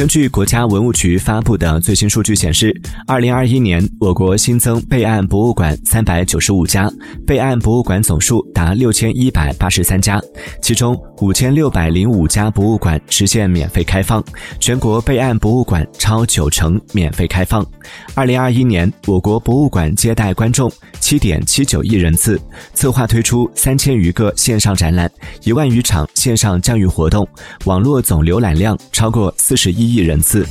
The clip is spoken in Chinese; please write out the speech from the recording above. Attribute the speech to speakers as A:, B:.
A: 根据国家文物局发布的最新数据显示，二零二一年我国新增备案博物馆三百九十五家，备案博物馆总数达六千一百八十三家，其中五千六百零五家博物馆实现免费开放，全国备案博物馆超九成免费开放。二零二一年，我国博物馆接待观众七点七九亿人次，策划推出三千余个线上展览，一万余场线上教育活动，网络总浏览量超过四十一亿人次。